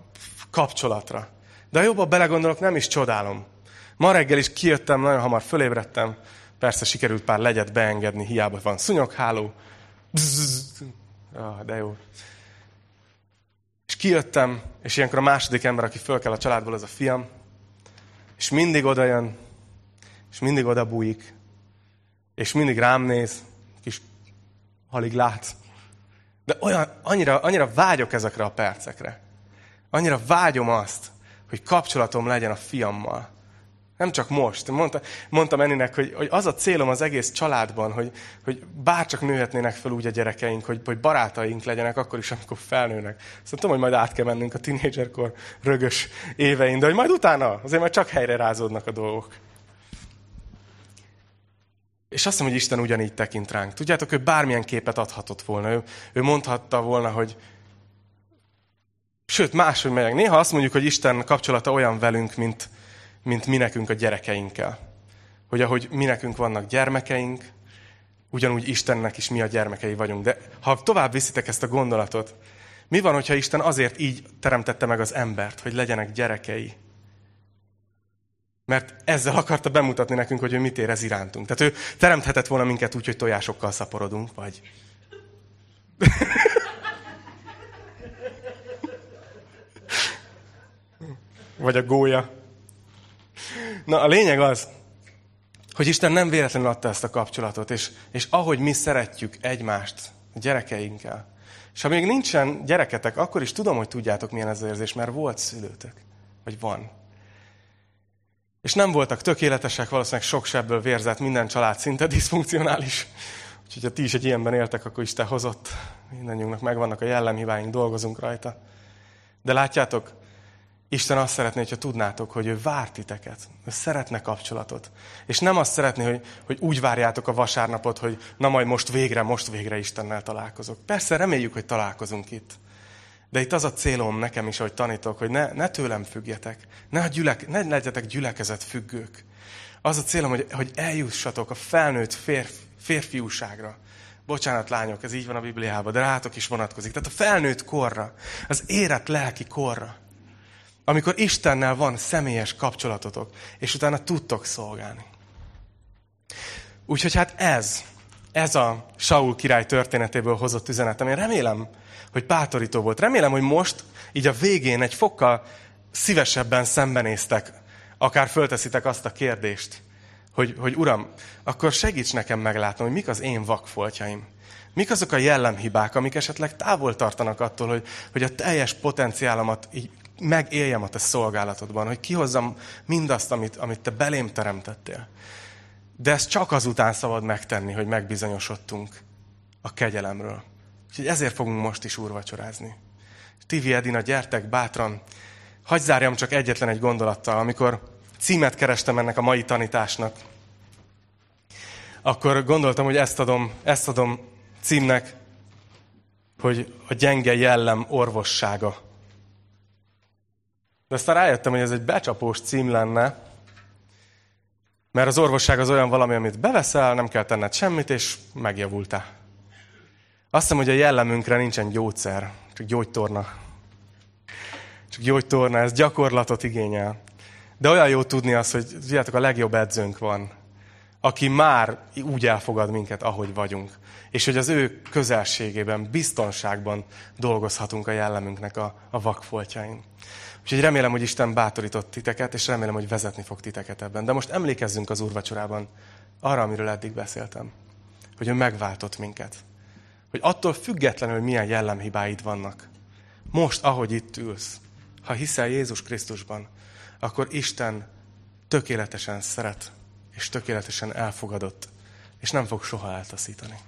kapcsolatra. De jobban belegondolok, nem is csodálom. Ma reggel is kijöttem, nagyon hamar fölébredtem, persze sikerült pár legyet beengedni, hiába van szunyogháló. Ah, de jó. És kijöttem, és ilyenkor a második ember, aki föl kell a családból, az a fiam, és mindig oda jön, és mindig oda bújik, és mindig rám néz, kis alig lát, de olyan, annyira, annyira vágyok ezekre a percekre. Annyira vágyom azt, hogy kapcsolatom legyen a fiammal. Nem csak most. Mondta, mondtam Enninek, hogy, hogy az a célom az egész családban, hogy, hogy bárcsak nőhetnének fel úgy a gyerekeink, hogy, hogy barátaink legyenek akkor is, amikor felnőnek. Szóval tudom, hogy majd át kell mennünk a tinédzserkor rögös évein, de hogy majd utána azért majd csak helyre rázódnak a dolgok. És azt mondom, hogy Isten ugyanígy tekint ránk. Tudjátok, ő bármilyen képet adhatott volna. Ő, ő mondhatta volna, hogy Sőt, máshogy megyek. Néha azt mondjuk, hogy Isten kapcsolata olyan velünk, mint, mint mi nekünk a gyerekeinkkel. Hogy ahogy mi nekünk vannak gyermekeink, ugyanúgy Istennek is mi a gyermekei vagyunk. De ha tovább viszitek ezt a gondolatot, mi van, hogyha Isten azért így teremtette meg az embert, hogy legyenek gyerekei? Mert ezzel akarta bemutatni nekünk, hogy ő mit érez irántunk. Tehát ő teremthetett volna minket úgy, hogy tojásokkal szaporodunk, vagy Vagy a gólya. Na, a lényeg az, hogy Isten nem véletlenül adta ezt a kapcsolatot, és, és ahogy mi szeretjük egymást a gyerekeinkkel. És ha még nincsen gyereketek, akkor is tudom, hogy tudjátok, milyen ez az érzés, mert volt szülőtök. Vagy van. És nem voltak tökéletesek, valószínűleg sok sebből vérzett, minden család szinte diszfunkcionális. Úgyhogy ha ti is egy ilyenben éltek, akkor Isten hozott. Mindennyiunknak megvannak a jellemhibáink, dolgozunk rajta. De látjátok, Isten azt szeretné, hogyha tudnátok, hogy ő vár titeket, ő szeretne kapcsolatot. És nem azt szeretné, hogy, hogy úgy várjátok a vasárnapot, hogy na majd most végre, most végre Istennel találkozok. Persze reméljük, hogy találkozunk itt. De itt az a célom nekem is, hogy tanítok, hogy ne, ne tőlem függjetek, ne, gyülek, ne legyetek gyülekezet függők. Az a célom, hogy, hogy eljussatok a felnőtt férf, férfiúságra. Bocsánat, lányok, ez így van a Bibliában, de rátok is vonatkozik. Tehát a felnőtt korra, az érett lelki korra. Amikor Istennel van személyes kapcsolatotok, és utána tudtok szolgálni. Úgyhogy hát ez, ez a Saul király történetéből hozott üzenetem. Én remélem, hogy bátorító volt. Remélem, hogy most, így a végén egy fokkal szívesebben szembenéztek, akár fölteszitek azt a kérdést, hogy, hogy Uram, akkor segíts nekem meglátnom, hogy mik az én vakfoltjaim. Mik azok a jellemhibák, amik esetleg távol tartanak attól, hogy, hogy a teljes potenciálomat így megéljem a te szolgálatodban, hogy kihozzam mindazt, amit, amit te belém teremtettél. De ezt csak azután szabad megtenni, hogy megbizonyosodtunk a kegyelemről. Úgyhogy ezért fogunk most is úrvacsorázni. Tivi Edina, gyertek bátran. Hagy zárjam csak egyetlen egy gondolattal. Amikor címet kerestem ennek a mai tanításnak, akkor gondoltam, hogy ezt adom, ezt adom címnek, hogy a gyenge jellem orvossága. De aztán rájöttem, hogy ez egy becsapós cím lenne, mert az orvosság az olyan valami, amit beveszel, nem kell tenned semmit, és megjavultál. Azt hiszem, hogy a jellemünkre nincsen gyógyszer, csak gyógytorna. Csak gyógytorna, ez gyakorlatot igényel. De olyan jó tudni azt, hogy tudjátok, a legjobb edzőnk van, aki már úgy elfogad minket, ahogy vagyunk. És hogy az ő közelségében, biztonságban dolgozhatunk a jellemünknek a, a vakfoltjain. Úgyhogy remélem, hogy Isten bátorított titeket, és remélem, hogy vezetni fog titeket ebben. De most emlékezzünk az úrvacsorában arra, amiről eddig beszéltem. Hogy ő megváltott minket. Hogy attól függetlenül, hogy milyen jellemhibáid vannak. Most, ahogy itt ülsz, ha hiszel Jézus Krisztusban, akkor Isten tökéletesen szeret, és tökéletesen elfogadott, és nem fog soha eltaszítani.